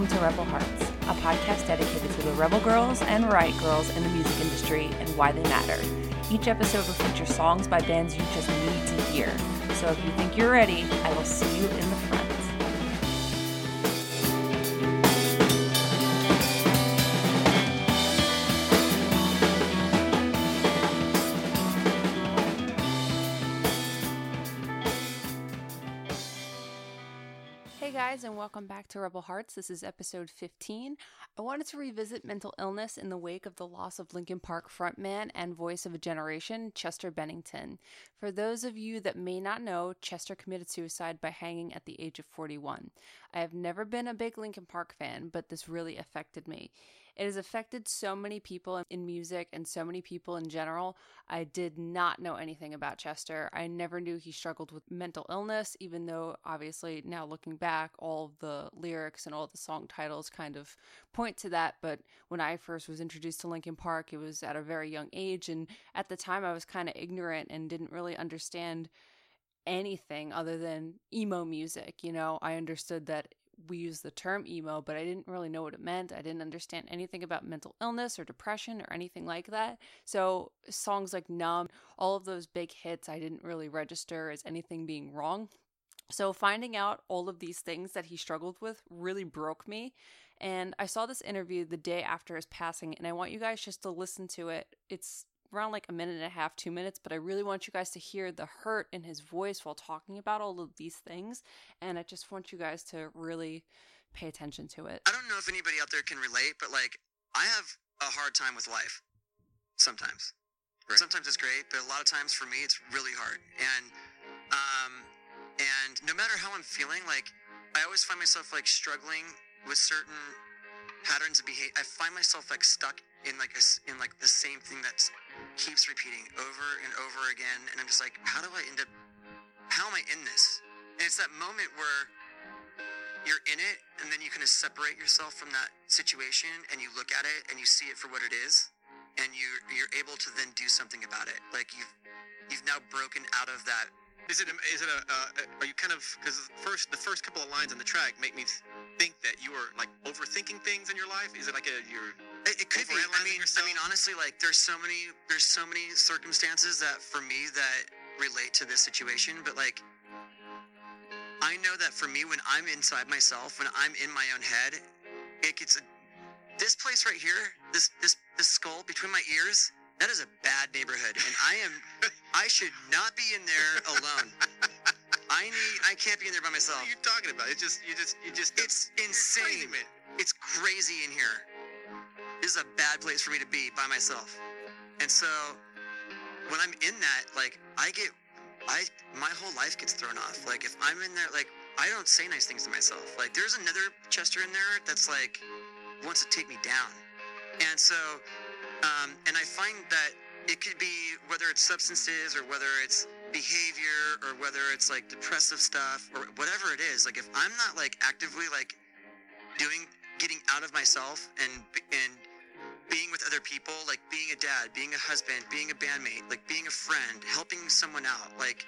welcome to Rebel Hearts, a podcast dedicated to the rebel girls and riot girls in the music industry and why they matter. Each episode will feature songs by bands you just need to hear. So if you think you're ready, I will see you in the front. To Rebel Hearts. This is episode 15. I wanted to revisit mental illness in the wake of the loss of Linkin Park frontman and voice of a generation, Chester Bennington. For those of you that may not know, Chester committed suicide by hanging at the age of 41. I have never been a big Linkin Park fan, but this really affected me. It has affected so many people in music and so many people in general. I did not know anything about Chester. I never knew he struggled with mental illness, even though obviously now looking back, all the lyrics and all the song titles kind of point to that. But when I first was introduced to Linkin Park, it was at a very young age. And at the time, I was kind of ignorant and didn't really understand anything other than emo music. You know, I understood that we use the term emo, but I didn't really know what it meant. I didn't understand anything about mental illness or depression or anything like that. So, songs like Numb, all of those big hits, I didn't really register as anything being wrong. So, finding out all of these things that he struggled with really broke me. And I saw this interview the day after his passing, and I want you guys just to listen to it. It's around like a minute and a half, two minutes, but I really want you guys to hear the hurt in his voice while talking about all of these things. And I just want you guys to really pay attention to it. I don't know if anybody out there can relate, but like I have a hard time with life sometimes. Right. Sometimes it's great, but a lot of times for me it's really hard. And um and no matter how I'm feeling, like I always find myself like struggling with certain patterns of behavior. I find myself like stuck in like a, in like the same thing that keeps repeating over and over again and I'm just like how do I end up how am I in this? And it's that moment where you're in it and then you kind of separate yourself from that situation and you look at it and you see it for what it is and you you're able to then do something about it like you've you've now broken out of that Is it? a- Is it a? Uh, are you kind of? Because first, the first couple of lines in the track make me think that you are like overthinking things in your life. Is it like a you're? it, it could be i mean yourself? i mean honestly like there's so many there's so many circumstances that for me that relate to this situation but like i know that for me when i'm inside myself when i'm in my own head it gets a, this place right here this this this skull between my ears that is a bad neighborhood and i am i should not be in there alone i need i can't be in there by myself. What are you talking about? It's just you just you just it's insane claiming it. it's crazy in here. This is a bad place for me to be by myself. And so when I'm in that, like I get I my whole life gets thrown off. Like if I'm in there like I don't say nice things to myself. Like there's another Chester in there that's like wants to take me down. And so um and I find that it could be whether it's substances or whether it's behavior or whether it's like depressive stuff or whatever it is. Like if i'm not like actively like doing getting out of myself and and being with other people like being a dad being a husband being a bandmate like being a friend helping someone out like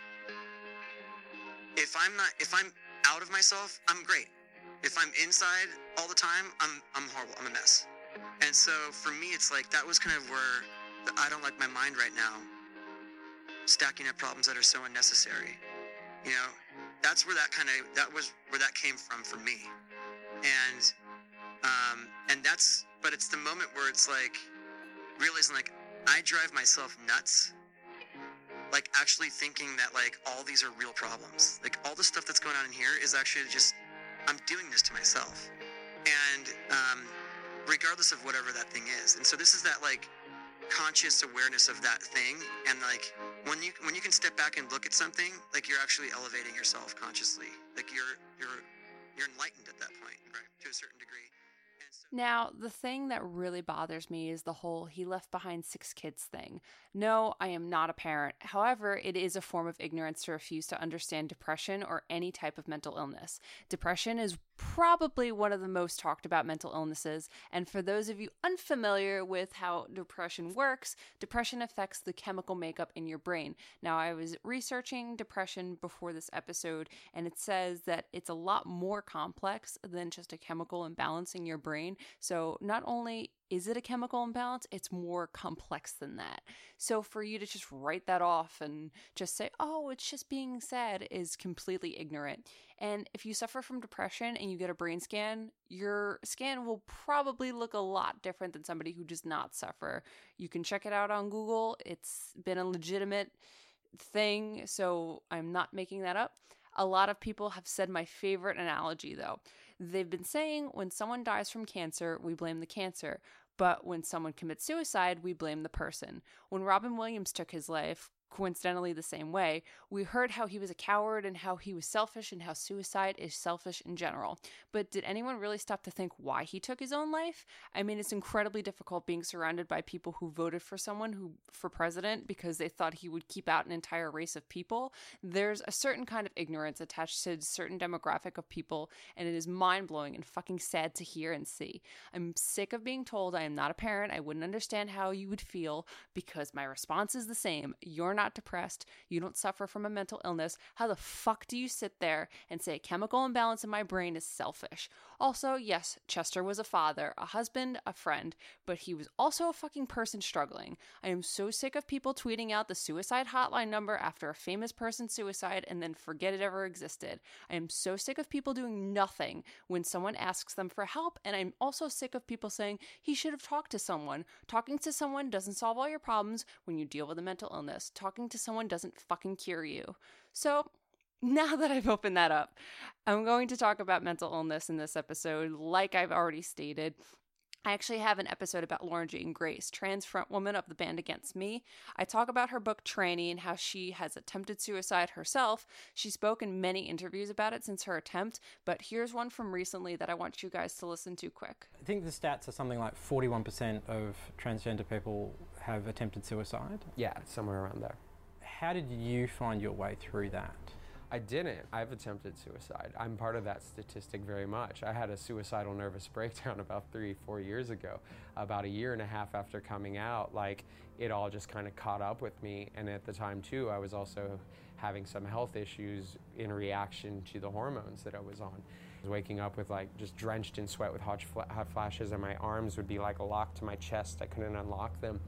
if i'm not if i'm out of myself i'm great. If i'm inside all the time i'm i'm horrible. I'm a mess. And so for me it's like that was kind of where i don't like my mind right now stacking up problems that are so unnecessary. You know that's where that kind of that was where that came from for me. And um and that's but it's the moment where it's like realizing like i drive myself nuts like actually thinking that like all these are real problems. Like all the stuff that's going on in here is actually just i'm doing this to myself. And um regardless of whatever that thing is. And so this is that like conscious awareness of that thing and like when you when you can step back and look at something like you're actually elevating yourself consciously. Like you're you're you're enlightened at that point right to a certain degree Now, the thing that really bothers me is the whole he left behind six kids thing. No, I am not a parent. However, it is a form of ignorance to refuse to understand depression or any type of mental illness. Depression is probably one of the most talked about mental illnesses, and for those of you unfamiliar with how depression works, depression affects the chemical makeup in your brain. Now, I was researching depression before this episode, and it says that it's a lot more complex than just a chemical imbalance in your brain. So, not only is it a chemical imbalance? It's more complex than that. So for you to just write that off and just say, oh, it's just being sad is completely ignorant. And if you suffer from depression and you get a brain scan, your scan will probably look a lot different than somebody who does not suffer. You can check it out on Google, it's been a legitimate thing, so I'm not making that up. A lot of people have said my favorite analogy, though. They've been saying when someone dies from cancer, we blame the cancer. But when someone commits suicide, we blame the person. When Robin Williams took his life, coincidentally the same way, we heard how he was a coward and how he was selfish and how suicide is selfish in general. But did anyone really stop to think why he took his own life? I mean, it's incredibly difficult being surrounded by people who voted for someone who for president because they thought he would keep out an entire race of people. There's a certain kind of ignorance attached to a certain demographic of people, and it is mind-blowing and fucking sad to hear and see. I'm sick of being told I am not a parent. I wouldn't understand how you would feel because my response is the same. You're not not depressed, you don't suffer from a mental illness, how the fuck do you sit there and say a chemical imbalance in my brain is selfish? Also, yes, Chester was a father, a husband, a friend, but he was also a fucking person struggling. I am so sick of people tweeting out the suicide hotline number after a famous person's suicide and then forget it ever existed. I am so sick of people doing nothing when someone asks them for help, and I'm also sick of people saying he should have talked to someone. Talking to someone doesn't solve all your problems when you deal with a mental illness. Talking to someone doesn't fucking cure you. So, now that I've opened that up, I'm going to talk about mental illness in this episode, like I've already stated. I actually have an episode about Laura Jane Grace, trans front woman of the band Against Me. I talk about her book Tranny and how she has attempted suicide herself. She spoke in many interviews about it since her attempt, but here's one from recently that I want you guys to listen to quick. I think the stats are something like 41% of transgender people have attempted suicide. Yeah, somewhere around there. How did you find your way through that? I didn't. I've attempted suicide. I'm part of that statistic very much. I had a suicidal nervous breakdown about three, four years ago. About a year and a half after coming out, like it all just kind of caught up with me. And at the time, too, I was also having some health issues in reaction to the hormones that I was on. I was waking up with like just drenched in sweat with hot, hot flashes, and my arms would be like locked to my chest. I couldn't unlock them.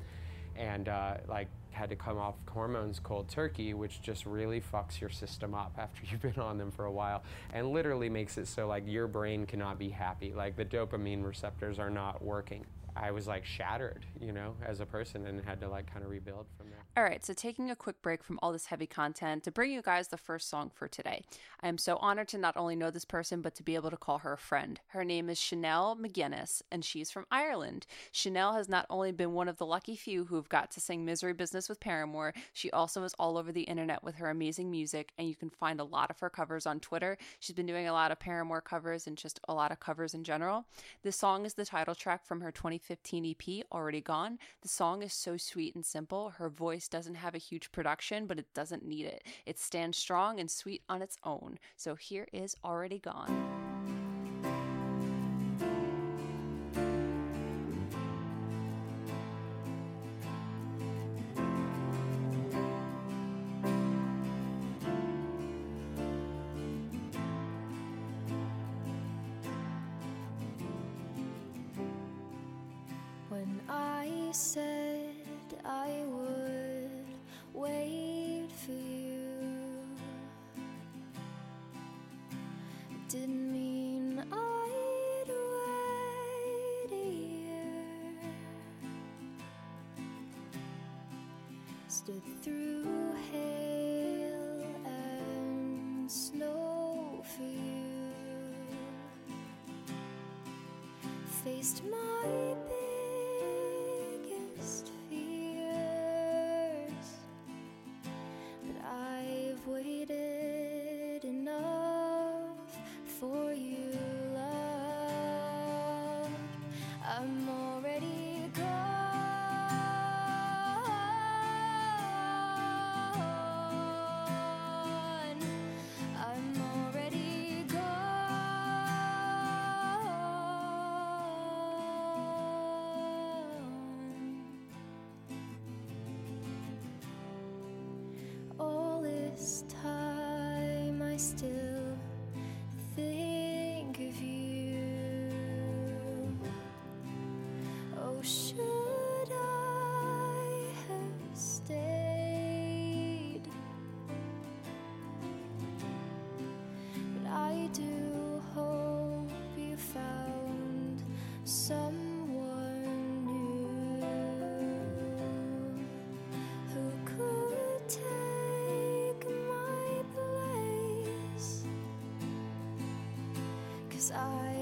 And uh, like had to come off hormones cold turkey, which just really fucks your system up after you've been on them for a while and literally makes it so like your brain cannot be happy. Like the dopamine receptors are not working. I was like shattered, you know, as a person and had to like kind of rebuild from there. All right, so taking a quick break from all this heavy content to bring you guys the first song for today. I am so honored to not only know this person, but to be able to call her a friend. Her name is Chanele McGuinness, and she's from Ireland. Chanele has not only been one of the lucky few who've got to sing Misery Business with Paramore, she also is all over the internet with her amazing music, and you can find a lot of her covers on Twitter. She's been doing a lot of Paramore covers and just a lot of covers in general. This song is the title track from her 2015 EP, Already Gone. The song is so sweet and simple. Her voice doesn't have a huge production, but it doesn't need it. It stands strong and sweet on its own. So here is Already Gone. Faced my I've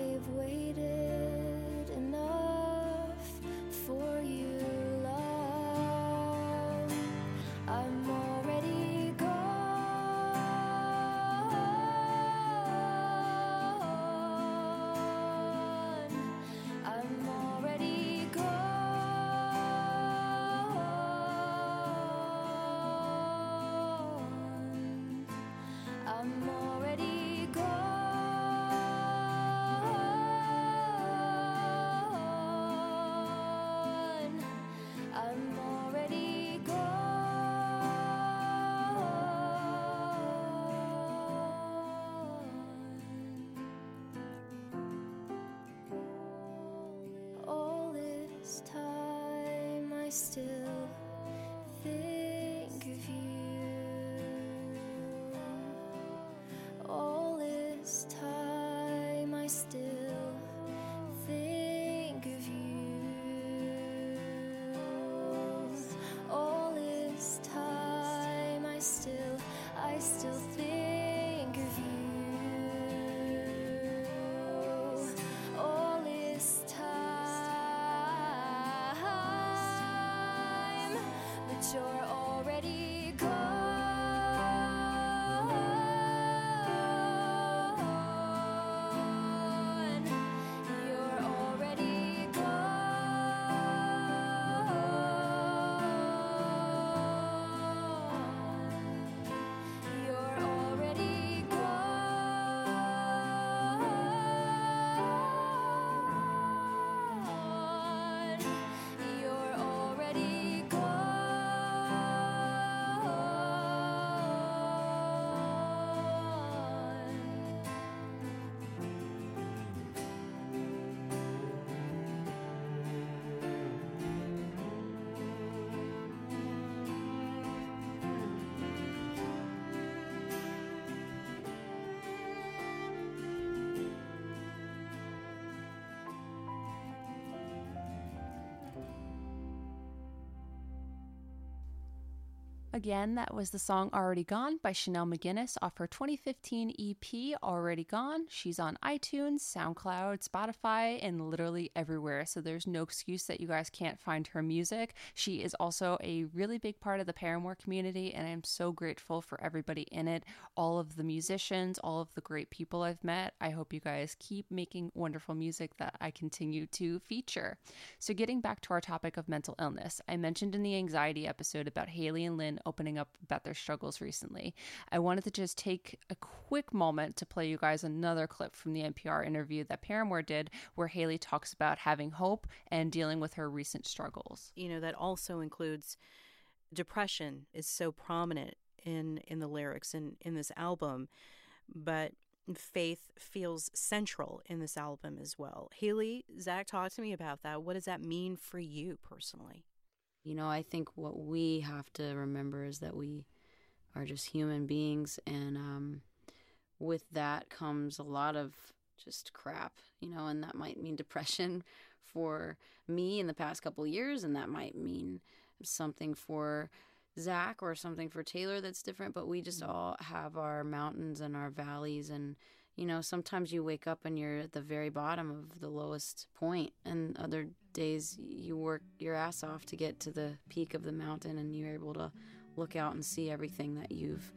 still but Again, that was the song Already Gone by Chanele McGuinness off her 2015 EP Already Gone. She's on iTunes, SoundCloud, Spotify, and literally everywhere. So there's no excuse that you guys can't find her music. She is also a really big part of the Paramore community, and I'm so grateful for everybody in it, all of the musicians, all of the great people I've met. I hope you guys keep making wonderful music that I continue to feature. So, getting back to our topic of mental illness, I mentioned in the anxiety episode about Hayley and Lynn opening up about their struggles recently. I wanted to just take a quick moment to play you guys another clip from the NPR interview that Paramore did, where Hayley talks about having hope and dealing with her recent struggles. you know that also includes depression is so prominent in in the lyrics and in this album but faith feels central in this album as well hayley zach talk to me about that what does that mean for you personally You know, I think what we have to remember is that we are just human beings, and um, with that comes a lot of just crap, you know, and that might mean depression for me in the past couple years, and that might mean something for Zach or something for Taylor that's different, but we just all have our mountains and our valleys and you know, sometimes you wake up and you're at the very bottom of the lowest point, and other days you work your ass off to get to the peak of the mountain and you're able to look out and see everything that you've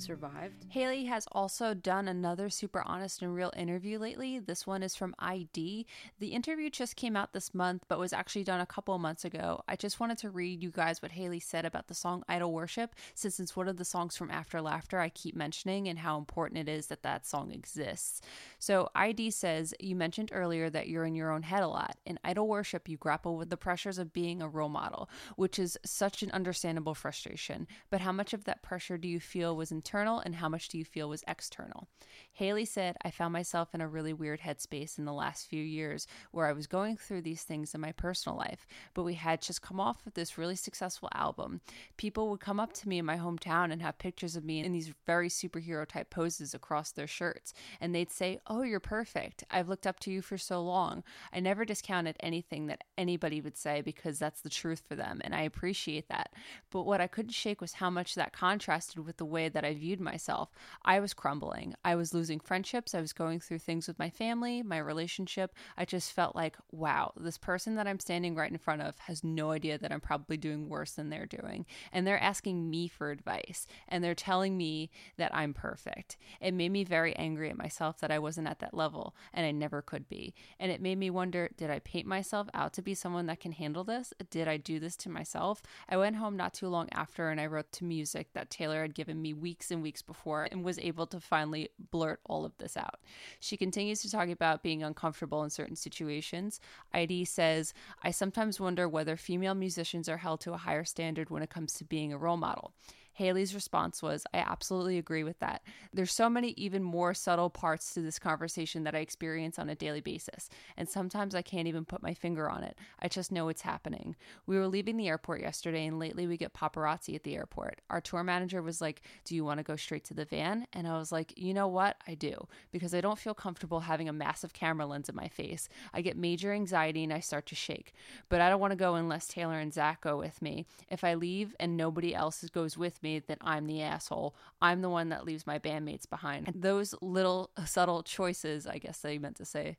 survived. Hayley has also done another super honest and real interview lately. This one is from ID. The interview just came out this month, but was actually done a couple months ago. I just wanted to read you guys what Hayley said about the song Idol Worship, since it's one of the songs from After Laughter I keep mentioning and how important it is that that song exists. So, ID says, You mentioned earlier that you're in your own head a lot. In Idol Worship, you grapple with the pressures of being a role model, which is such an understandable frustration. But how much of that pressure do you feel was intended? Internal and how much do you feel was external? Hayley said, I found myself in a really weird headspace in the last few years where I was going through these things in my personal life, but we had just come off of this really successful album. People would come up to me in my hometown and have pictures of me in these very superhero type poses across their shirts, and they'd say, Oh, you're perfect. I've looked up to you for so long. I never discounted anything that anybody would say because that's the truth for them, and I appreciate that. But what I couldn't shake was how much that contrasted with the way that I viewed myself. I was crumbling. I was losing friendships. I was going through things with my family, my relationship. I just felt like, wow, this person that I'm standing right in front of has no idea that I'm probably doing worse than they're doing. And they're asking me for advice and they're telling me that I'm perfect. It made me very angry at myself that I wasn't at that level and I never could be. And it made me wonder did I paint myself out to be someone that can handle this? Did I do this to myself? I went home not too long after and I wrote to music that Taylor had given me weeks and weeks before and was able to finally blurt all of this out. She continues to talk about being uncomfortable in certain situations. ID says, I sometimes wonder whether female musicians are held to a higher standard when it comes to being a role model. Hayley's response was, I absolutely agree with that. There's so many even more subtle parts to this conversation that I experience on a daily basis, and sometimes I can't even put my finger on it. I just know it's happening. We were leaving the airport yesterday, and lately we get paparazzi at the airport. Our tour manager was like, Do you want to go straight to the van? And I was like, You know what? I do, because I don't feel comfortable having a massive camera lens in my face. I get major anxiety and I start to shake. But I don't want to go unless Taylor and Zach go with me. If I leave and nobody else goes with me, then I'm the asshole. I'm the one that leaves my bandmates behind. And those little subtle choices, I guess they meant to say,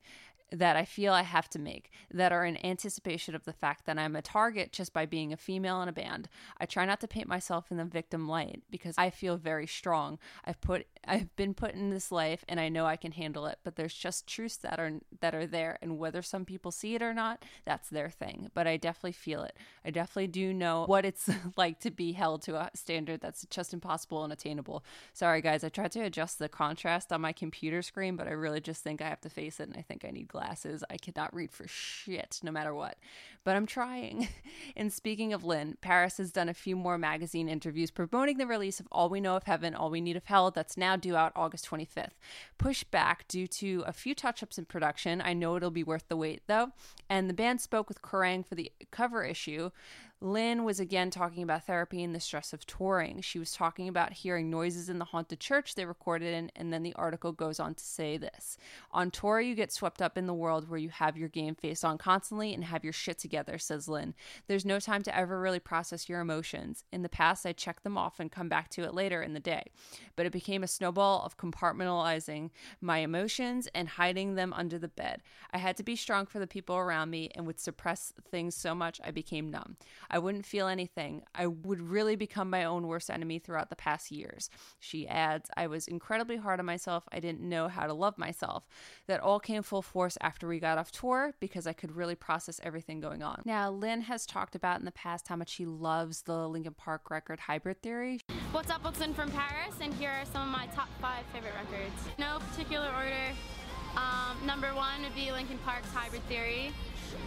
that I feel I have to make that are in anticipation of the fact that I'm a target just by being a female in a band. I try not to paint myself in the victim light because I feel very strong. I've put I've been put in this life and I know I can handle it, but there's just truths that are that are there and whether some people see it or not, that's their thing. But I definitely feel it. I definitely do know what it's like to be held to a standard that's just impossible and attainable. Sorry guys, I tried to adjust the contrast on my computer screen, but I really just think I have to face it and I think I need glasses. I cannot read for shit no matter what. But I'm trying. and speaking of Lynn, PVRIS has done a few more magazine interviews promoting the release of All We Know of Heaven, All We Need of Hell that's now due out August 25th. Pushed back due to a few touch ups in production. I know it'll be worth the wait though. And the band spoke with Kerrang for the cover issue. Lynn was again talking about therapy and the stress of touring. She was talking about hearing noises in the haunted church they recorded in, and then the article goes on to say this On tour, you get swept up in the world where you have your game face on constantly and have your shit together, says Lynn. There's no time to ever really process your emotions. In the past, I checked them off and come back to it later in the day, but it became a snowball of compartmentalizing my emotions and hiding them under the bed. I had to be strong for the people around me and would suppress things so much I became numb. I wouldn't feel anything. I would really become my own worst enemy throughout the past years. She adds, I was incredibly hard on myself. I didn't know how to love myself. That all came full force after we got off tour because I could really process everything going on. Now, Lynn has talked about in the past how much she loves the Linkin Park record Hybrid Theory. What's up, Looks in from PVRIS, and here are some of my top five favorite records. No particular order. Um, number one would be Linkin Park's Hybrid Theory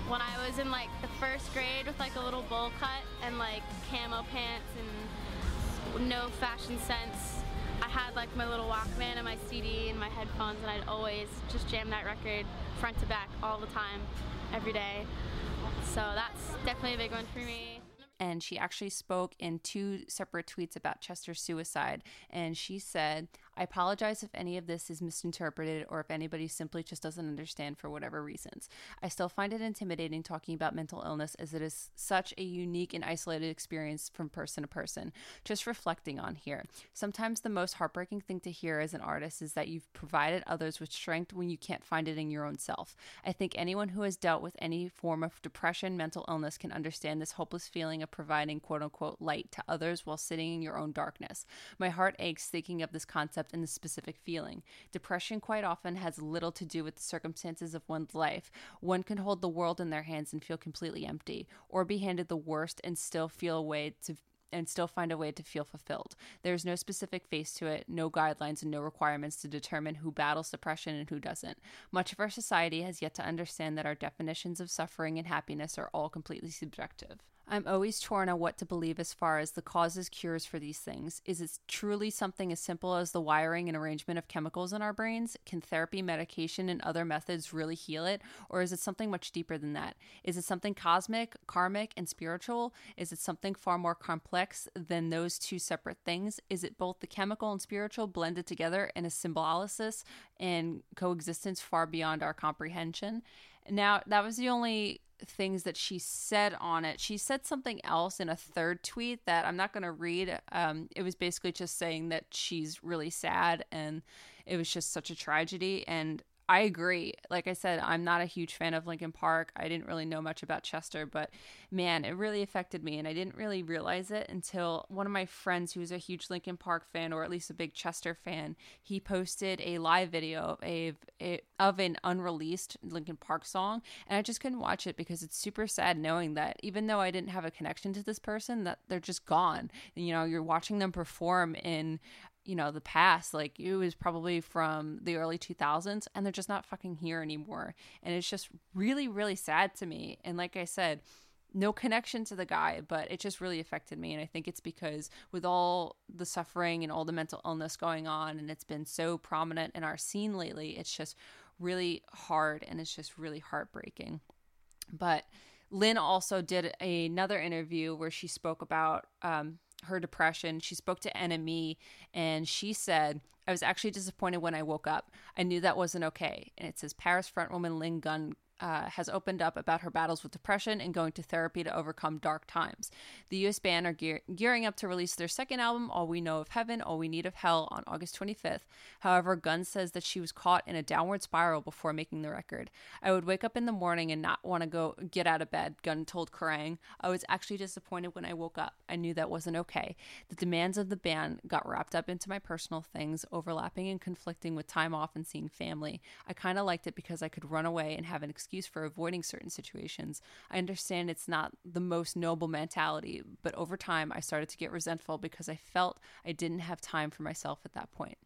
when I was in like the first grade with like a little bowl cut and like camo pants and no fashion sense. I had like my little Walkman and my CD and my headphones and I'd always just jam that record front to back all the time, every day. So that's definitely a big one for me and she actually spoke in two separate tweets about Chester's suicide. And she said, I apologize if any of this is misinterpreted or if anybody simply just doesn't understand for whatever reasons. I still find it intimidating talking about mental illness as it is such a unique and isolated experience from person to person. Just reflecting on here. Sometimes the most heartbreaking thing to hear as an artist is that you've provided others with strength when you can't find it in your own self. I think anyone who has dealt with any form of depression, mental illness can understand this hopeless feeling of providing quote unquote light to others while sitting in your own darkness. My heart aches thinking of this concept and the specific feeling. Depression quite often has little to do with the circumstances of one's life. One can hold the world in their hands and feel completely empty, or be handed the worst and still feel a way to and still find a way to feel fulfilled. There's no specific face to it, no guidelines, and no requirements to determine who battles depression and who doesn't. Much of our society has yet to understand that our definitions of suffering and happiness are all completely subjective. I'm always torn on what to believe as far as the causes cures for these things. Is it truly something as simple as the wiring and arrangement of chemicals in our brains? Can therapy, medication, and other methods really heal it? Or is it something much deeper than that? Is it something cosmic, karmic, and spiritual? Is it something far more complex than those two separate things? Is it both the chemical and spiritual blended together in a symbiosis and coexistence far beyond our comprehension? Now, that was the only things that she said on it. She said something else in a third tweet that I'm not going to read. Um, it was basically just saying that she's really sad and it was just such a tragedy. And I agree. Like I said, I'm not a huge fan of Linkin Park. I didn't really know much about Chester, but man, it really affected me. And I didn't really realize it until one of my friends, who's a huge Linkin Park fan, or at least a big Chester fan, he posted a live video of, a, of an unreleased Linkin Park song. And I just couldn't watch it because it's super sad knowing that even though I didn't have a connection to this person, that they're just gone. And, you know, you're watching them perform in you know the past like it was probably from the early 2000s and they're just not fucking here anymore. And it's just really really sad to me. And like i said no connection to the guy but it just really affected me. And i think it's because with all the suffering and all the mental illness going on and it's been so prominent in our scene lately it's just really hard and it's just really heartbreaking. But lynn also did another interview where she spoke about um, her depression. She spoke to NME and she said, I was actually disappointed when I woke up. I knew that wasn't okay. And it says PVRIS frontwoman Lynn Gunn uh, has opened up about her battles with depression and going to therapy to overcome dark times. The US band are gear- gearing up to release their second album, All We Know of Heaven, All We Need of Hell, on August 25th. However, Gunn says that she was caught in a downward spiral before making the record. I would wake up in the morning and not want to go get out of bed, Gunn told Kerrang. I was actually disappointed when I woke up. I knew that wasn't okay. The demands of the band got wrapped up into my personal things, overlapping and conflicting with time off and seeing family. I kind of liked it because I could run away and have an excuse excuse for avoiding certain situations. I understand it's not the most noble mentality, but over time I started to get resentful because I felt I didn't have time for myself at that point.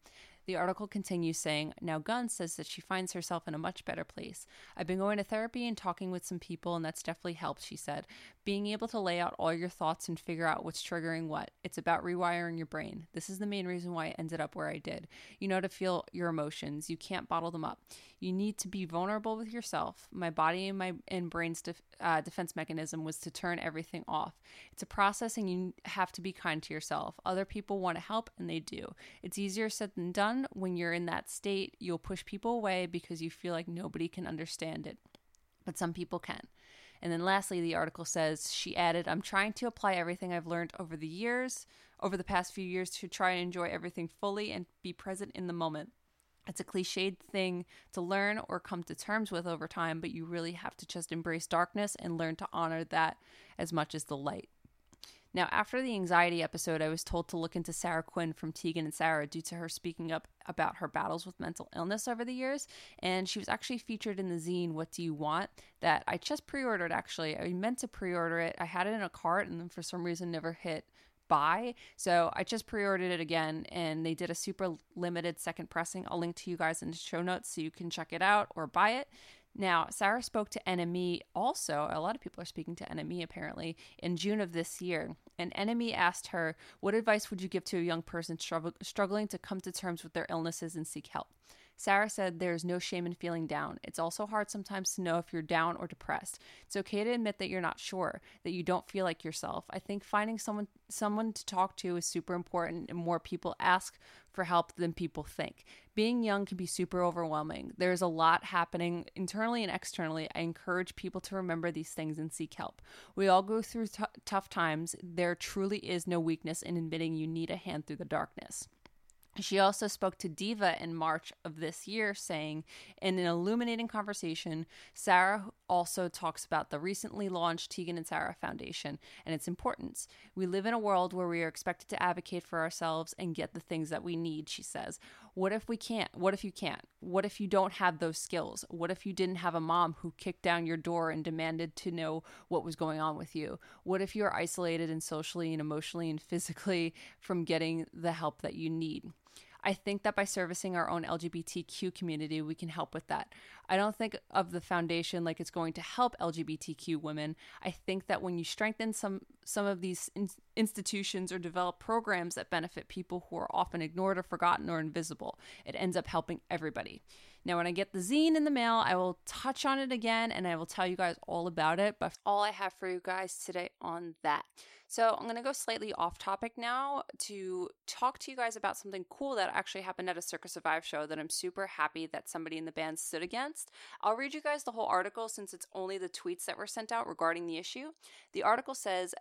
The article continues saying, Now Gunn says that she finds herself in a much better place. I've been going to therapy and talking with some people, and that's definitely helped, she said. Being able to lay out all your thoughts and figure out what's triggering what. It's about rewiring your brain. This is the main reason why I ended up where I did. You know to feel your emotions. You can't bottle them up. You need to be vulnerable with yourself. My body and my and brain's def, uh, defense mechanism was to turn everything off. It's a process, and you have to be kind to yourself. Other people want to help, and they do. It's easier said than done. When you're in that state, you'll push people away because you feel like nobody can understand it, but some people can. And then lastly, the article says she added, I'm trying to apply everything I've learned over the years, over the past few years, to try and enjoy everything fully and be present in the moment. It's a cliched thing to learn or come to terms with over time, but you really have to just embrace darkness and learn to honor that as much as the light. Now, after the anxiety episode, I was told to look into Sara Quin from Tegan and Sara due to her speaking up about her battles with mental illness over the years. And she was actually featured in the zine What Do You Want? that I just pre ordered actually. I meant to pre order it, I had it in a cart and then for some reason never hit buy. So I just pre ordered it again and they did a super limited second pressing. I'll link to you guys in the show notes so you can check it out or buy it. Now, Sara spoke to NME also. A lot of people are speaking to NME apparently in June of this year. And NME asked her, What advice would you give to a young person struggling to come to terms with their illnesses and seek help? Sara said there's no shame in feeling down. It's also hard sometimes to know if you're down or depressed. It's okay to admit that you're not sure, that you don't feel like yourself. I think finding someone someone to talk to is super important and more people ask for help than people think. Being young can be super overwhelming. There's a lot happening internally and externally. I encourage people to remember these things and seek help. We all go through t- tough times. There truly is no weakness in admitting you need a hand through the darkness. She also spoke to Diva in March of this year, saying, in an illuminating conversation, Sara also talks about the recently launched Tegan and Sara Foundation and its importance. We live in a world where we are expected to advocate for ourselves and get the things that we need, she says. What if we can't? What if you can't? What if you don't have those skills? What if you didn't have a mom who kicked down your door and demanded to know what was going on with you? What if you're isolated and socially and emotionally and physically from getting the help that you need? I think that by servicing our own LGBTQ community, we can help with that. I don't think of the foundation like it's going to help LGBTQ women. I think that when you strengthen some some of these in- institutions or develop programs that benefit people who are often ignored or forgotten or invisible, it ends up helping everybody. Now, when I get the zine in the mail, I will touch on it again and I will tell you guys all about it. But all I have for you guys today on that. So, I'm going to go slightly off topic now to talk to you guys about something cool that actually happened at a Circa Survive show that I'm super happy that somebody in the band stood against. I'll read you guys the whole article since it's only the tweets that were sent out regarding the issue. The article says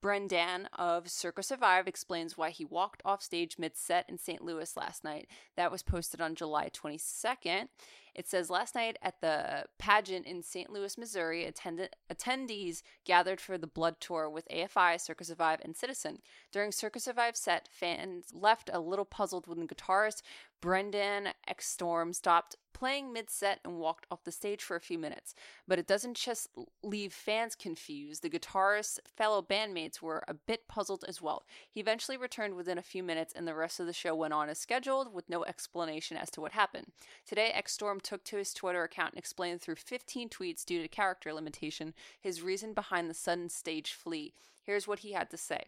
Brendan of Circa Survive explains why he walked off stage mid set in St. Louis last night. That was posted on July 22nd. It says last night at the pageant in St. Louis, Missouri, attend- attendees gathered for the Blood Tour with AFI, Circa Survive, and Citizen. During Circa Survive set, fans left a little puzzled when the guitarist Brendan Ekstrom stopped playing mid set and walked off the stage for a few minutes. But it doesn't just leave fans confused. The guitarist's fellow bandmates were a bit puzzled as well. He eventually returned within a few minutes, and the rest of the show went on as scheduled with no explanation as to what happened. Today, Took to his Twitter account and explained through 15 tweets due to character limitation his reason behind the sudden stage flee. Here's what he had to say.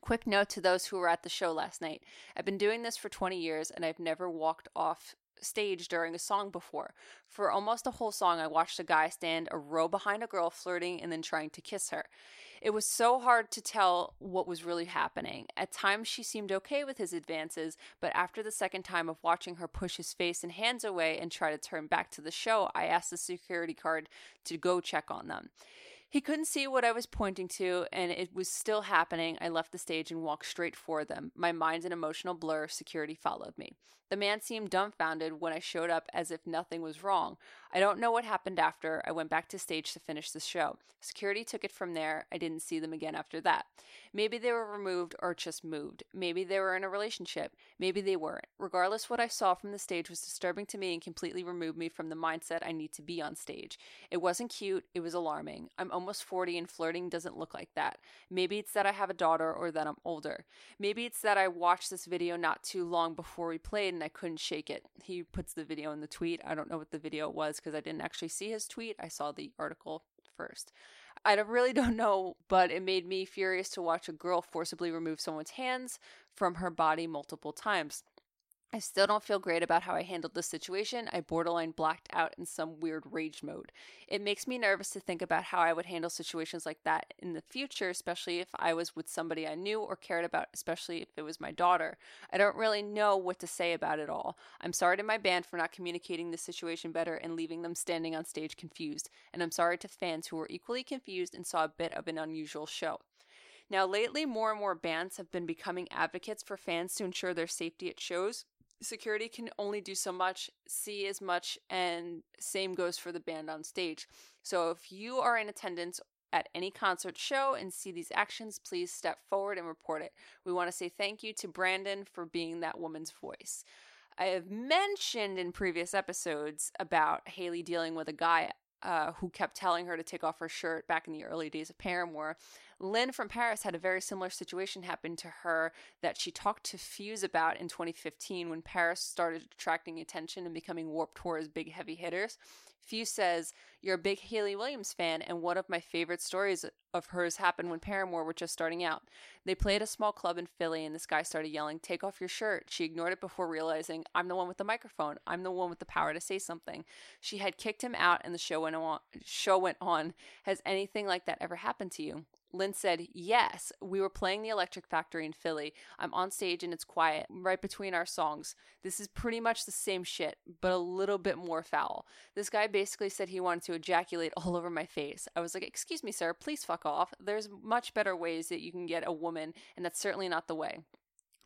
Quick note to those who were at the show last night. I've been doing this for 20 years and I've never walked off stage during a song before. For almost a whole song, I watched a guy stand a row behind a girl flirting and then trying to kiss her. It was so hard to tell what was really happening. At times, she seemed okay with his advances, but after the second time of watching her push his face and hands away and try to turn back to the show, I asked the security guard to go check on them. He couldn't see what I was pointing to, and it was still happening. I left the stage and walked straight for them. My mind an emotional blur. Security followed me. The man seemed dumbfounded when I showed up as if nothing was wrong. I don't know what happened after. I went back to stage to finish the show. Security took it from there. I didn't see them again after that. Maybe they were removed or just moved. Maybe they were in a relationship. Maybe they weren't. Regardless, what I saw from the stage was disturbing to me and completely removed me from the mindset I need to be on stage. It wasn't cute. It was alarming. I'm almost 40 and flirting doesn't look like that. Maybe it's that I have a daughter or that I'm older. Maybe it's that I watched this video not too long before we played and I couldn't shake it. He puts the video in the tweet. I don't know what the video was because I didn't actually see his tweet. I saw the article first. I really don't know, but it made me furious to watch a girl forcibly remove someone's hands from her body multiple times. I still don't feel great about how I handled the situation. I borderline blacked out in some weird rage mode. It makes me nervous to think about how I would handle situations like that in the future, especially if I was with somebody I knew or cared about, especially if it was my daughter. I don't really know what to say about it all. I'm sorry to my band for not communicating the situation better and leaving them standing on stage confused, and I'm sorry to fans who were equally confused and saw a bit of an unusual show. Now, lately, more and more bands have been becoming advocates for fans to ensure their safety at shows security can only do so much, see as much, and same goes for the band on stage. So if you are in attendance at any concert show and see these actions, please step forward and report it. We want to say thank you to Brendan for being that woman's voice. I have mentioned in previous episodes about Hayley dealing with a guy uh, who kept telling her to take off her shirt back in the early days of Paramore. Lynn from PVRIS had a very similar situation happen to her that she talked to Fuse about in 2015 when PVRIS started attracting attention and becoming Warped Tour's big heavy hitters. Fuse says, You're a big Hayley Williams fan, and one of my favorite stories of hers happened when Paramore were just starting out. They played a small club in Philly, and this guy started yelling, Take off your shirt. She ignored it before realizing, I'm the one with the microphone. I'm the one with the power to say something. She had kicked him out, and the show went on. Show went on. Has anything like that ever happened to you? Lynn said, Yes, we were playing the Electric Factory in Philly. I'm on stage and it's quiet, right between our songs. This is pretty much the same shit, but a little bit more foul. This guy basically said he wanted to ejaculate all over my face. I was like, Excuse me, sir, please fuck off. There's much better ways that you can get a woman, and that's certainly not the way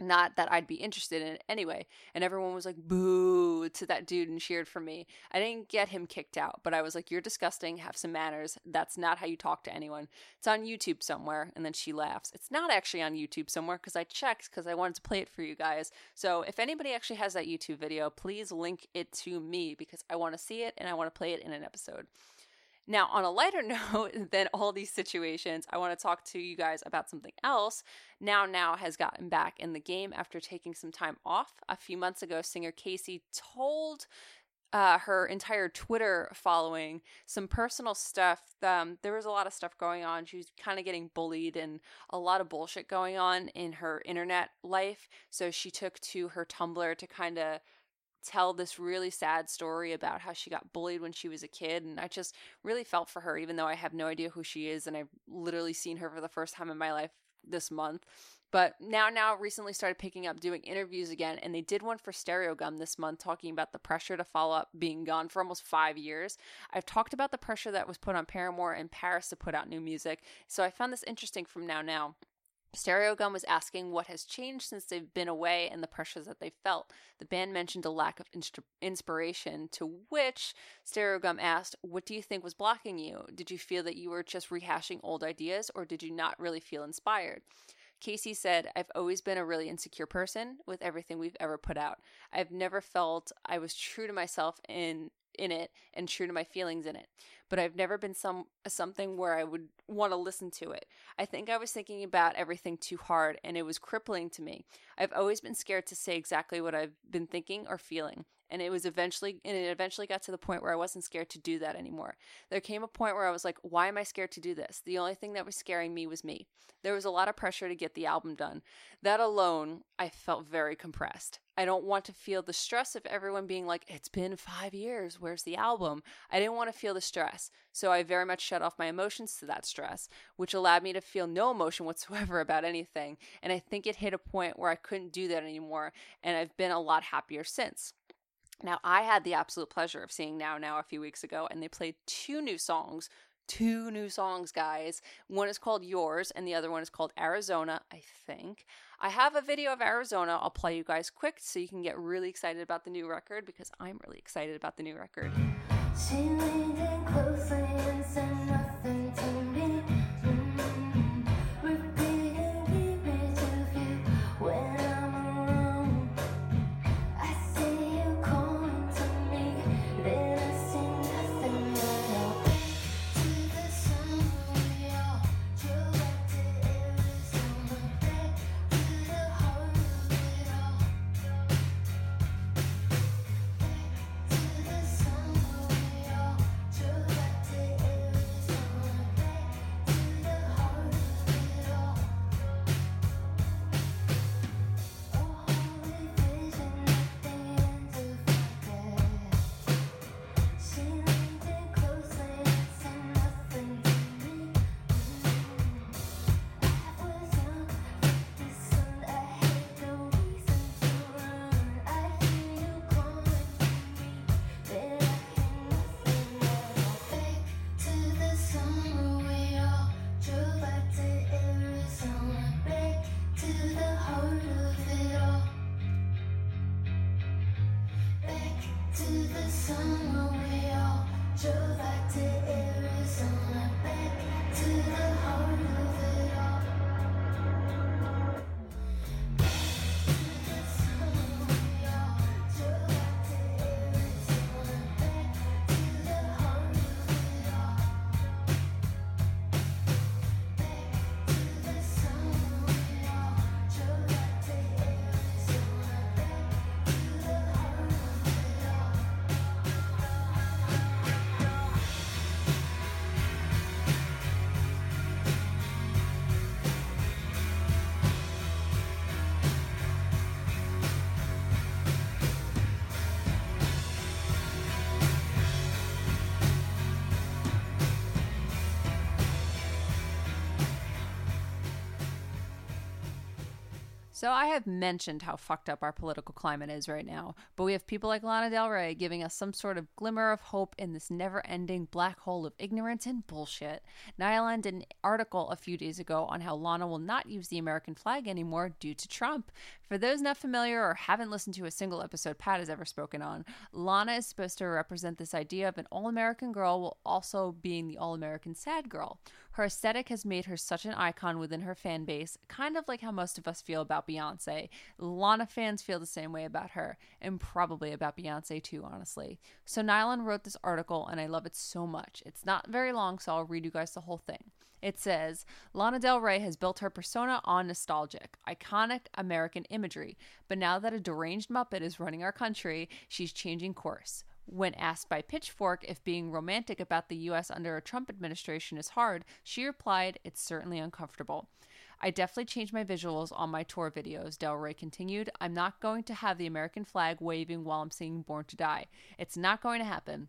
not that I'd be interested in it anyway. And everyone was like, boo to that dude and cheered for me. I didn't get him kicked out, but I was like, you're disgusting. Have some manners. That's not how you talk to anyone. It's on YouTube somewhere. And then she laughs. It's not actually on YouTube somewhere because I checked because I wanted to play it for you guys. So if anybody actually has that YouTube video, please link it to me because I want to see it and I want to play it in an episode. Now, on a lighter note than all these situations, I want to talk to you guys about something else. Now Now has gotten back in the game after taking some time off. A few months ago, singer Cacie told uh, her entire Twitter following some personal stuff. Um, there was a lot of stuff going on. She was kind of getting bullied and a lot of bullshit going on in her internet life. So she took to her Tumblr to kind of tell this really sad story about how she got bullied when she was a kid and I just really felt for her even though I have no idea who she is and I've literally seen her for the first time in my life this month. But now now recently started picking up doing interviews again and they did one for Stereogum this month talking about the pressure to follow up being gone for almost 5 years. I've talked about the pressure that was put on Paramore and PVRIS to put out new music. So I found this interesting from now now. Stereogum was asking what has changed since they've been away and the pressures that they felt. The band mentioned a lack of inst- inspiration, to which Stereogum asked, What do you think was blocking you? Did you feel that you were just rehashing old ideas, or did you not really feel inspired? Cacie said, I've always been a really insecure person with everything we've ever put out. I've never felt I was true to myself in in it and true to my feelings in it but I've never been some something where I would want to listen to it. I think I was thinking about everything too hard and it was crippling to me. I've always been scared to say exactly what I've been thinking or feeling and it was eventually and it eventually got to the point where I wasn't scared to do that anymore. There came a point where I was like, why am I scared to do this? The only thing that was scaring me was me. There was a lot of pressure to get the album done. That alone, I felt very compressed. I don't want to feel the stress of everyone being like, it's been five years, where's the album? I didn't want to feel the stress. So I very much shut off my emotions to that stress, which allowed me to feel no emotion whatsoever about anything. And I think it hit a point where I couldn't do that anymore. And I've been a lot happier since. Now, I had the absolute pleasure of seeing Now Now a few weeks ago, and they played two new songs. Two new songs, guys. One is called Yours, and the other one is called Arizona, I think. I have a video of Arizona I'll play you guys quick so you can get really excited about the new record because I'm really excited about the new record. So I have mentioned how fucked up our political climate is right now, but we have people like Lana Del Rey giving us some sort of glimmer of hope in this never-ending black hole of ignorance and bullshit. Nylon did an article a few days ago on how Lana will not use the American flag anymore due to Trump. For those not familiar or haven't listened to a single episode Pat has ever spoken on, Lana is supposed to represent this idea of an all-American girl while also being the all-American sad girl. Her aesthetic has made her such an icon within her fan base, kind of like how most of us feel about Beyonce. Lana fans feel the same way about her, and probably about Beyonce too, honestly. So Nylon wrote this article, and I love it so much. It's not very long, so I'll read you guys the whole thing. It says Lana Del Rey has built her persona on nostalgic, iconic American imagery, but now that a deranged Muppet is running our country, she's changing course. When asked by Pitchfork if being romantic about the US under a Trump administration is hard, she replied, It's certainly uncomfortable. I definitely changed my visuals on my tour videos, Del Rey continued. I'm not going to have the American flag waving while I'm singing Born to Die. It's not going to happen.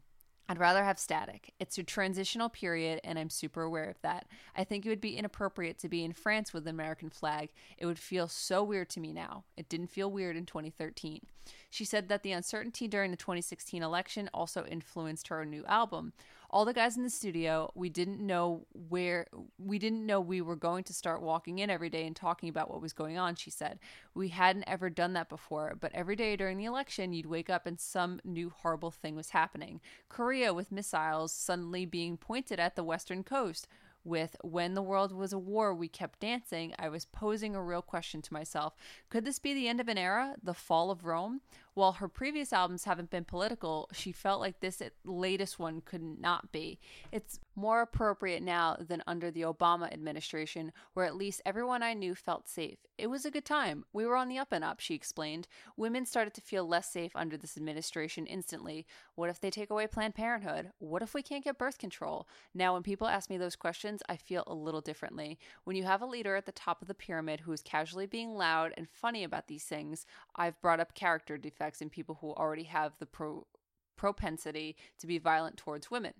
I'd rather have static. It's a transitional period, and I'm super aware of that. I think it would be inappropriate to be in France with an American flag. It would feel so weird to me now. It didn't feel weird in 2013. She said that the uncertainty during the 2016 election also influenced her new album. All the guys in the studio, we didn't know where, we didn't know we were going to start walking in every day and talking about what was going on, she said. We hadn't ever done that before, but every day during the election, you'd wake up and some new horrible thing was happening. Korea with missiles suddenly being pointed at the western coast with When the World Was a War, We Kept Dancing, I was posing a real question to myself. Could this be the end of an era? The fall of Rome? While her previous albums haven't been political, she felt like this latest one could not be. It's more appropriate now than under the Obama administration, where at least everyone I knew felt safe. It was a good time. We were on the up and up, she explained. Women started to feel less safe under this administration instantly. What if they take away Planned Parenthood? What if we can't get birth control? Now, when people ask me those questions, I feel a little differently. When you have a leader at the top of the pyramid who is casually being loud and funny about these things, I've brought up character defects in people who already have the pro- propensity to be violent towards women.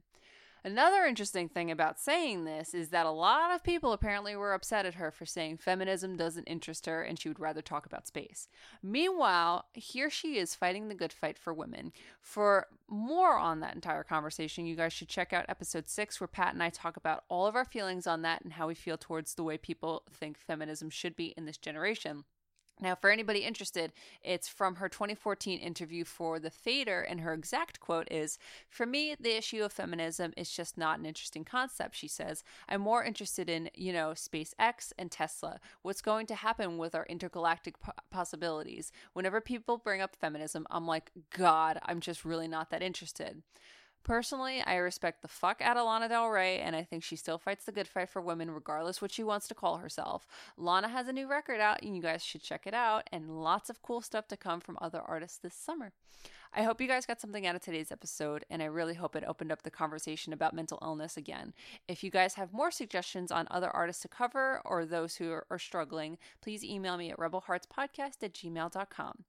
Another interesting thing about saying this is that a lot of people apparently were upset at her for saying feminism doesn't interest her and she would rather talk about space. Meanwhile, here she is fighting the good fight for women. For more on that entire conversation, you guys should check out episode six, where Pat and I talk about all of our feelings on that and how we feel towards the way people think feminism should be in this generation. Now, for anybody interested, it's from her 2014 interview for The Fader, and her exact quote is For me, the issue of feminism is just not an interesting concept, she says. I'm more interested in, you know, SpaceX and Tesla, what's going to happen with our intergalactic po- possibilities. Whenever people bring up feminism, I'm like, God, I'm just really not that interested. Personally, I respect the fuck out of Lana Del Rey, and I think she still fights the good fight for women, regardless what she wants to call herself. Lana has a new record out, and you guys should check it out, and lots of cool stuff to come from other artists this summer. I hope you guys got something out of today's episode, and I really hope it opened up the conversation about mental illness again. If you guys have more suggestions on other artists to cover or those who are, are struggling, please email me at rebelheartspodcast at gmail.com.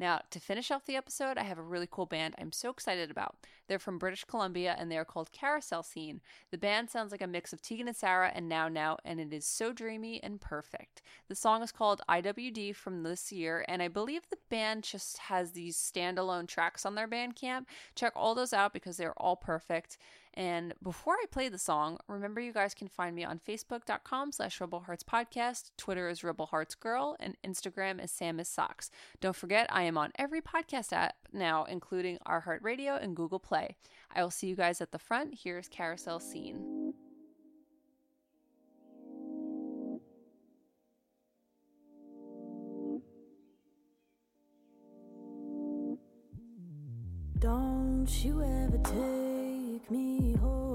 Now, to finish off the episode, I have a really cool band I'm so excited about. They're from British Columbia and they are called Carousel Scene. The band sounds like a mix of Tegan and Sara and Now Now, and it is so dreamy and perfect. The song is called IWD from this year, and I believe the band just has these standalone tracks on their Bandcamp. Check all those out because they're all perfect. And before I play the song, remember you guys can find me on Facebook.com slash Rebel Hearts Podcast, Twitter is Rebel Hearts Girl, and Instagram is Sam is Socks. Don't forget, I am on every podcast app now, including iHeartRadio and Google Play. I will see you guys at the front. Here's Carousel Scene. You ever take me home?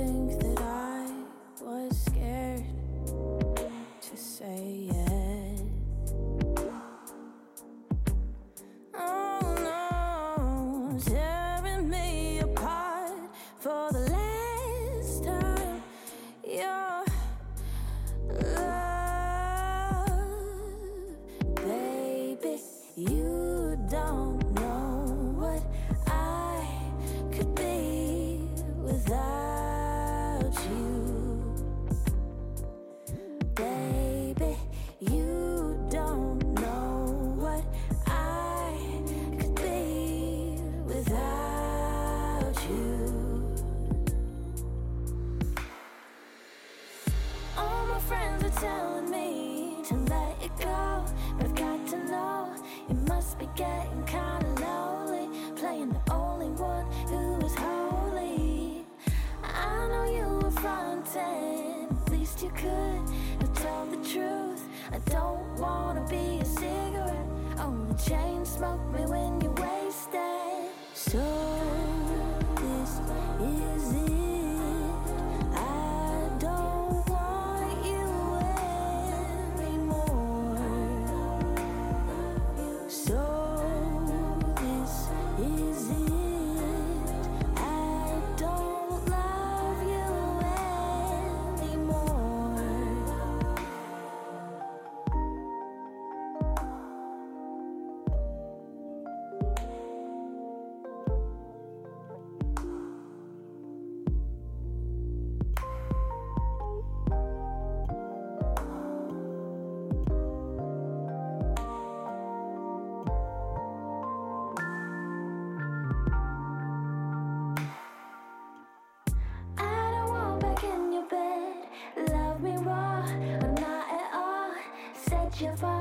Think Said you